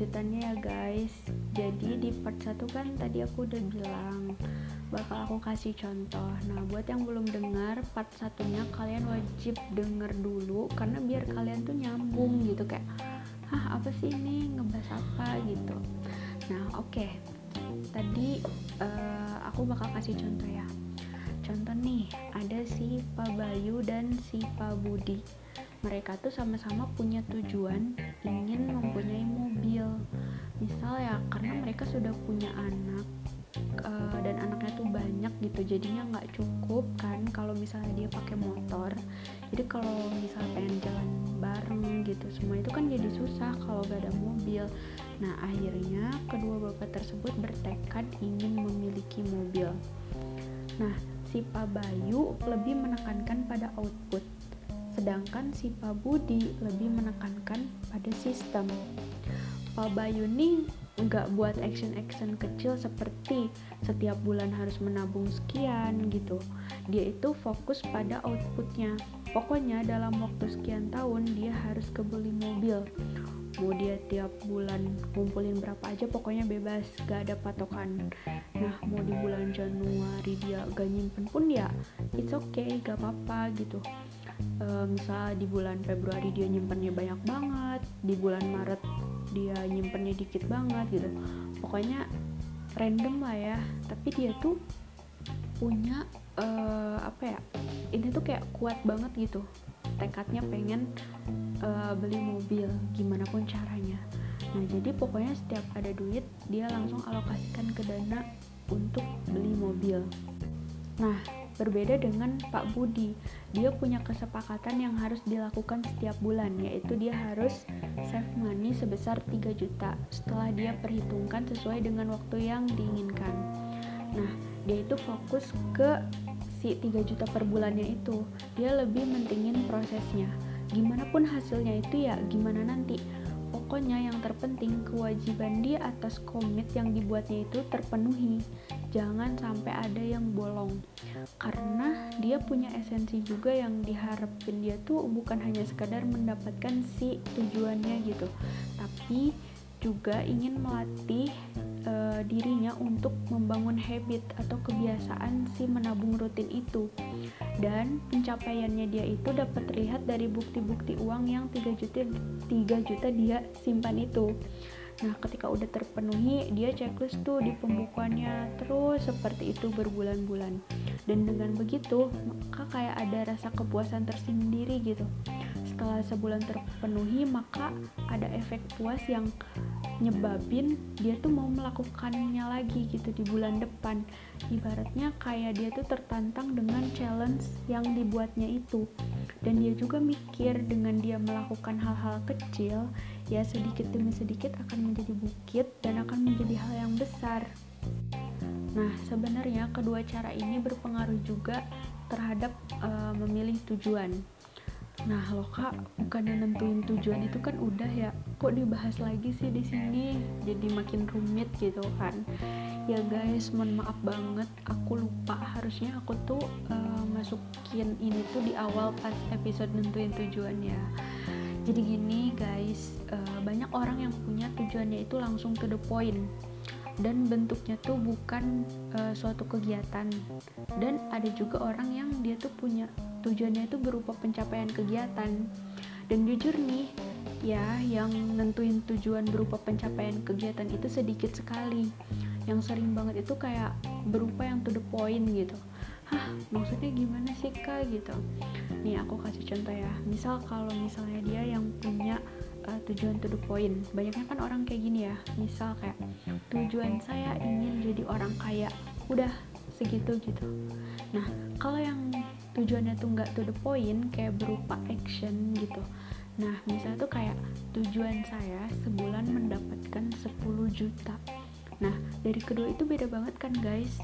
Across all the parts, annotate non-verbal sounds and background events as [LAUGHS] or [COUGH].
lanjutannya ya guys. Jadi di part 1 kan tadi aku udah bilang bakal aku kasih contoh. Nah buat yang belum dengar part satunya kalian wajib denger dulu karena biar kalian tuh nyambung gitu kayak hah apa sih ini? Ngebahas apa? gitu. Nah oke. Okay. tadi uh, aku bakal kasih contoh ya. Contoh nih ada si Pak Bayu dan si Pak Budi mereka tuh sama-sama punya tujuan ingin mempunyai mobil. Misal ya karena mereka sudah punya anak uh, dan anaknya tuh banyak gitu jadinya nggak cukup kan kalau misalnya dia pakai motor. Jadi kalau misalnya pengen jalan bareng gitu semua itu kan jadi susah kalau gak ada mobil. Nah akhirnya kedua bapak tersebut bertekad ingin memiliki mobil. Nah si Pak Bayu lebih menekankan pada output sedangkan si Pak Budi lebih menekankan pada sistem. Pak Bayu nih nggak buat action-action kecil seperti setiap bulan harus menabung sekian gitu. Dia itu fokus pada outputnya. Pokoknya dalam waktu sekian tahun dia harus kebeli mobil. Mau dia tiap bulan ngumpulin berapa aja pokoknya bebas gak ada patokan. Nah mau di bulan Januari dia gak nyimpen pun ya it's okay gak apa-apa gitu e, misal di bulan Februari dia nyimpennya banyak banget di bulan Maret dia nyimpennya dikit banget gitu. Pokoknya random lah ya. Tapi dia tuh punya uh, apa ya ini tuh kayak kuat banget gitu. Tekadnya pengen uh, beli mobil gimana pun caranya. Nah jadi pokoknya setiap ada duit dia langsung alokasikan ke dana untuk beli mobil. Nah Berbeda dengan Pak Budi, dia punya kesepakatan yang harus dilakukan setiap bulan, yaitu dia harus save money sebesar 3 juta setelah dia perhitungkan sesuai dengan waktu yang diinginkan. Nah, dia itu fokus ke si 3 juta per bulannya itu. Dia lebih mentingin prosesnya. Gimana pun hasilnya itu ya gimana nanti. Pokoknya yang terpenting kewajiban dia atas komit yang dibuatnya itu terpenuhi. Jangan sampai ada yang bolong. Karena dia punya esensi juga yang diharapin dia tuh bukan hanya sekadar mendapatkan si tujuannya gitu. Tapi juga ingin melatih uh, dirinya untuk membangun habit atau kebiasaan si menabung rutin itu dan pencapaiannya dia itu dapat terlihat dari bukti-bukti uang yang 3 juta 3 juta dia simpan itu Nah, ketika udah terpenuhi, dia checklist tuh di pembukuannya terus seperti itu berbulan-bulan. Dan dengan begitu, maka kayak ada rasa kepuasan tersendiri gitu. Setelah sebulan terpenuhi, maka ada efek puas yang nyebabin dia tuh mau melakukannya lagi gitu di bulan depan. Ibaratnya kayak dia tuh tertantang dengan challenge yang dibuatnya itu. Dan dia juga mikir dengan dia melakukan hal-hal kecil ya sedikit demi sedikit akan menjadi bukit dan akan menjadi hal yang besar. Nah, sebenarnya kedua cara ini berpengaruh juga terhadap uh, memilih tujuan. Nah, lo kak, bukannya nentuin tujuan itu kan udah ya, kok dibahas lagi sih di sini? Jadi makin rumit gitu kan. Ya guys, mohon maaf banget, aku lupa. Harusnya aku tuh uh, masukin ini tuh di awal pas episode nentuin tujuan ya jadi gini guys uh, banyak orang yang punya tujuannya itu langsung to the point dan bentuknya tuh bukan uh, suatu kegiatan. Dan ada juga orang yang dia tuh punya tujuannya itu berupa pencapaian kegiatan. Dan jujur nih ya yang nentuin tujuan berupa pencapaian kegiatan itu sedikit sekali. Yang sering banget itu kayak berupa yang to the point gitu. Hah maksudnya gimana sih kak? Gitu. Nih aku kasih contoh ya. Misal kalau misalnya dia yang punya uh, tujuan to the point. Banyaknya kan orang kayak gini ya. Misal kayak tujuan saya ingin jadi orang kaya. Udah segitu gitu. Nah kalau yang tujuannya tuh nggak to the point kayak berupa action gitu. Nah misalnya tuh kayak tujuan saya sebulan mendapatkan 10 juta. Nah dari kedua itu beda banget kan guys?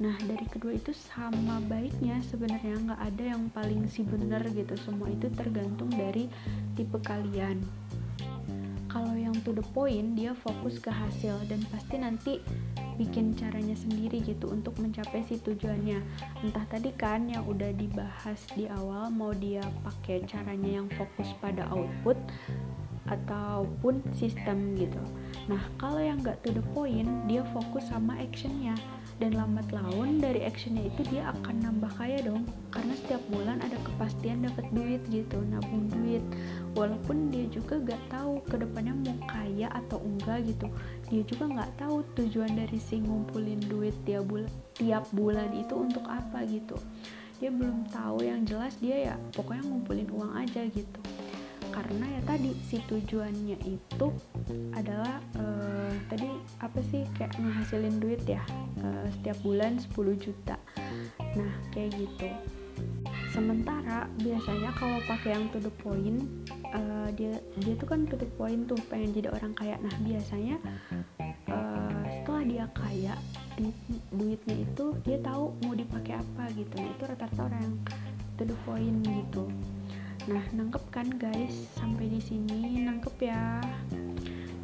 Nah dari kedua itu sama baiknya. Sebenarnya nggak ada yang paling si bener gitu. Semua itu tergantung dari tipe kalian. Yang to the point dia fokus ke hasil dan pasti nanti bikin caranya sendiri gitu untuk mencapai si tujuannya. Entah tadi kan yang udah dibahas di awal mau dia pakai caranya yang fokus pada output ataupun sistem gitu. Nah kalau yang nggak to the point dia fokus sama actionnya. Dan lambat laun dari actionnya itu dia akan nambah kaya dong. Karena setiap bulan ada kepastian dapat duit gitu nabung duit. Walaupun dia juga gak tahu ke depannya mau kaya atau enggak gitu. Dia juga nggak tahu tujuan dari si ngumpulin duit tiap bulan tiap bulan itu untuk apa gitu. Dia belum tahu yang jelas dia ya pokoknya ngumpulin uang aja gitu karena ya tadi si tujuannya itu adalah uh, tadi apa sih kayak ngehasilin duit ya uh, setiap bulan 10 juta. Nah kayak gitu. Sementara biasanya kalau pakai yang to the point uh, dia dia tuh kan to the point tuh pengen jadi orang kaya. Nah biasanya uh, setelah dia kaya duit, duitnya itu dia tahu mau dipakai apa gitu. Nah itu rata-rata orang yang to the point gitu. Nah, nangkep kan guys? Sampai di sini nangkep ya.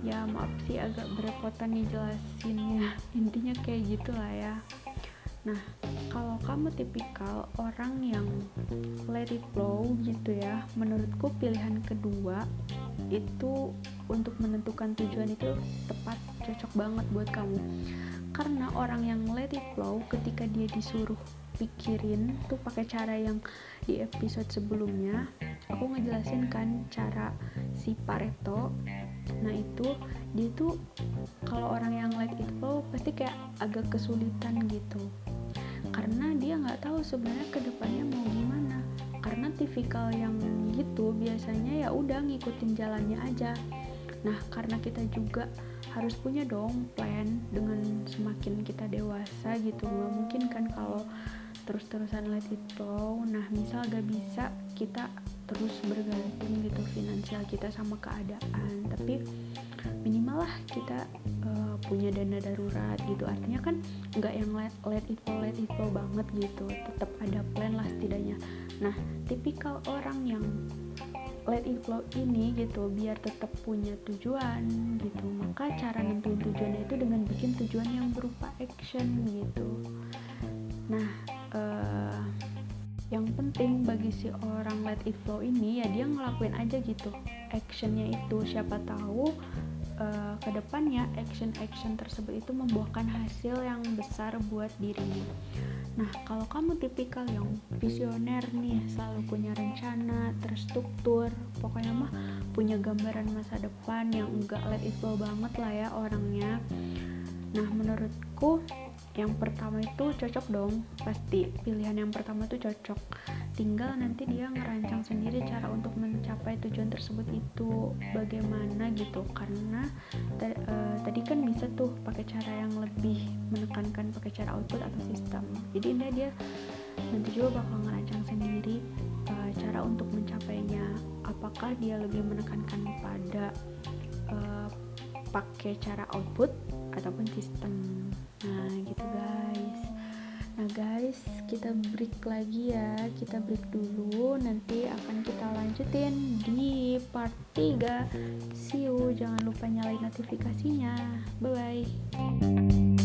Ya maaf sih agak berepotan nih jelasinnya. [LAUGHS] Intinya kayak gitulah ya. Nah, kalau kamu tipikal orang yang let it flow gitu ya, menurutku pilihan kedua itu untuk menentukan tujuan itu tepat cocok banget buat kamu. Karena orang yang let it flow ketika dia disuruh pikirin tuh pakai cara yang di episode sebelumnya aku ngejelasin kan cara si Pareto. Nah itu dia tuh kalau orang yang let it flow pasti kayak agak kesulitan gitu. Karena dia nggak tahu sebenarnya ke depannya mau gimana. Karena tipikal yang gitu biasanya ya udah ngikutin jalannya aja. Nah karena kita juga harus punya dong plan dengan semakin kita dewasa gitu. Nggak mungkin kan kalau terus-terusan let it flow nah misal gak bisa kita terus bergantung gitu finansial kita sama keadaan. Tapi minimal lah kita uh, punya dana darurat gitu. Artinya kan nggak yang let, let it flow let it flow banget gitu. Tetap ada plan lah setidaknya. Nah tipikal orang yang let it flow ini gitu biar tetap punya tujuan gitu. Maka cara nentuin tujuannya itu dengan bikin tujuan yang berupa action gitu. Nah uh, yang penting bagi si orang let it flow ini ya dia ngelakuin aja gitu. Actionnya itu siapa tahu uh, ke depannya action-action tersebut itu membuahkan hasil yang besar buat dirinya nah kalau kamu tipikal yang visioner nih selalu punya rencana terstruktur pokoknya mah punya gambaran masa depan yang enggak let it flow banget lah ya orangnya. Nah menurutku yang pertama itu cocok dong pasti. Pilihan yang pertama itu cocok. Tinggal nanti dia ngerancang sendiri cara untuk mencapai tujuan tersebut itu bagaimana gitu. Karena uh, tadi kan bisa tuh pakai cara yang lebih menekankan pakai cara output atau sistem. Jadi ini dia nanti juga bakal ngerancang sendiri uh, cara untuk mencapainya. Apakah dia lebih menekankan pada uh, pakai cara output ataupun sistem. Nah gitu guys. Nah guys kita break lagi ya. Kita break dulu. Nanti akan kita lanjutin di part 3 see you. Jangan lupa nyalain notifikasinya. Bye bye